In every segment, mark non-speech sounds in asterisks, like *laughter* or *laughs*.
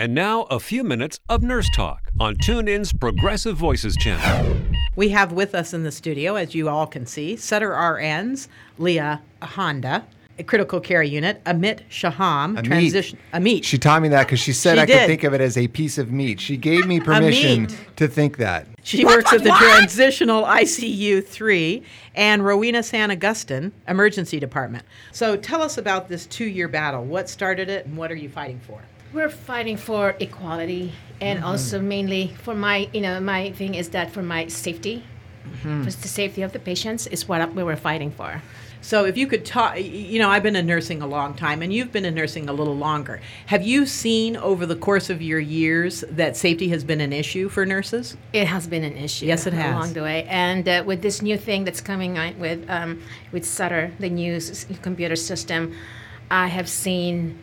And now, a few minutes of Nurse Talk on TuneIn's Progressive Voices channel. We have with us in the studio, as you all can see, Sutter RNs, Leah Honda, a critical care unit, Amit Shaham, Amit. transition, Amit. She taught me that because she said She I did. could think of it as a piece of meat. She gave me permission to think that. She works at the Transitional ICU 3 and Rowena San Augustine Emergency Department. So tell us about this two year battle. What started it and what are you fighting for? We're fighting for equality and also mainly for my, you know, my thing is that for my safety, for the safety of the patients is what we were fighting for. So if you could talk, you know, I've been in nursing a long time and you've been in nursing a little longer. Have you seen over the course of your years that safety has been an issue for nurses? It has been an issue. Yes, it has. along the way, and uh, with this new thing that's coming on with um, with Sutter, the new s- computer system, I have seen.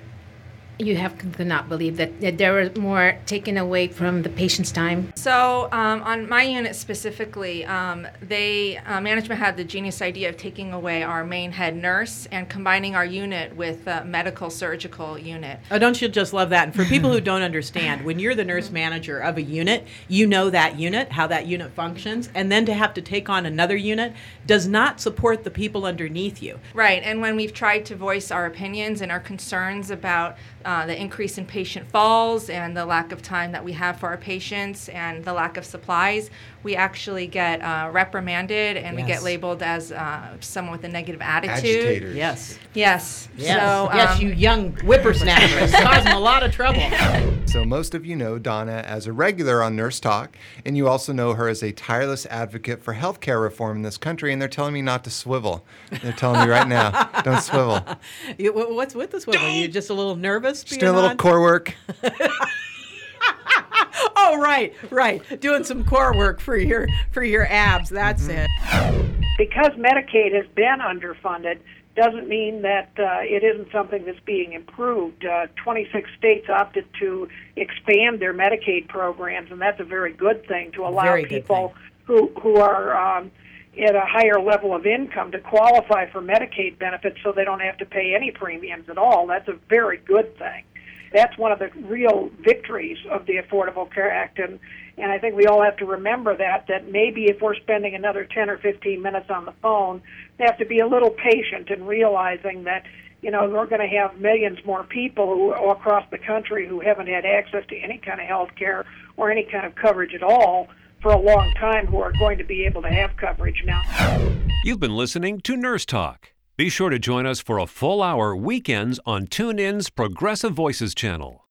You have to not believe that, that there were more taken away from the patient's time. So um, on my unit specifically, um, they uh, management had the genius idea of taking away our main head nurse and combining our unit with a medical surgical unit. Oh, don't you just love that? And for people who *laughs* don't understand, when you're the nurse manager of a unit, you know that unit, how that unit functions, and then to have to take on another unit does not support the people underneath you. Right, and when we've tried to voice our opinions and our concerns about uh, the increase in patient falls and the lack of time that we have for our patients and the lack of supplies, we actually get uh, reprimanded and we get labeled as uh, someone with a negative attitude. Agitators. Yes. Yes. Yes. So, yes, um, you young whippersnappers, *laughs* causing a lot of trouble. *laughs* So most of you know Donna as a regular on Nurse Talk, and you also know her as a tireless advocate for healthcare reform in this country. And they're telling me not to swivel. They're telling me right now, don't swivel. *laughs* You- What's with this swivel? Are you just a little nervous? Just doing a little on? core work. *laughs* Oh, right, right. Doing some core work for your for your abs. That's mm-hmm. it. Because Medicaid has been underfunded doesn't mean that uh, it isn't something that's being improved. Uh, 26 states opted to expand their Medicaid programs, and that's a very good thing to allow Very people who who are um, at a higher level of income to qualify for Medicaid benefits, so they don't have to pay any premiums at all. That's a very good thing. That's one of the real victories of the Affordable Care Act, and and I think we all have to remember that that maybe if we're spending another 10 or 15 minutes on the phone, we have to be a little patient in realizing that you know we're going to have millions more people who all across the country who haven't had access to any kind of health care or any kind of coverage at all for a long time who are going to be able to have coverage now. You've been listening to Nurse Talk. Be sure to join us for a full hour weekends on TuneIn's Progressive Voices channel.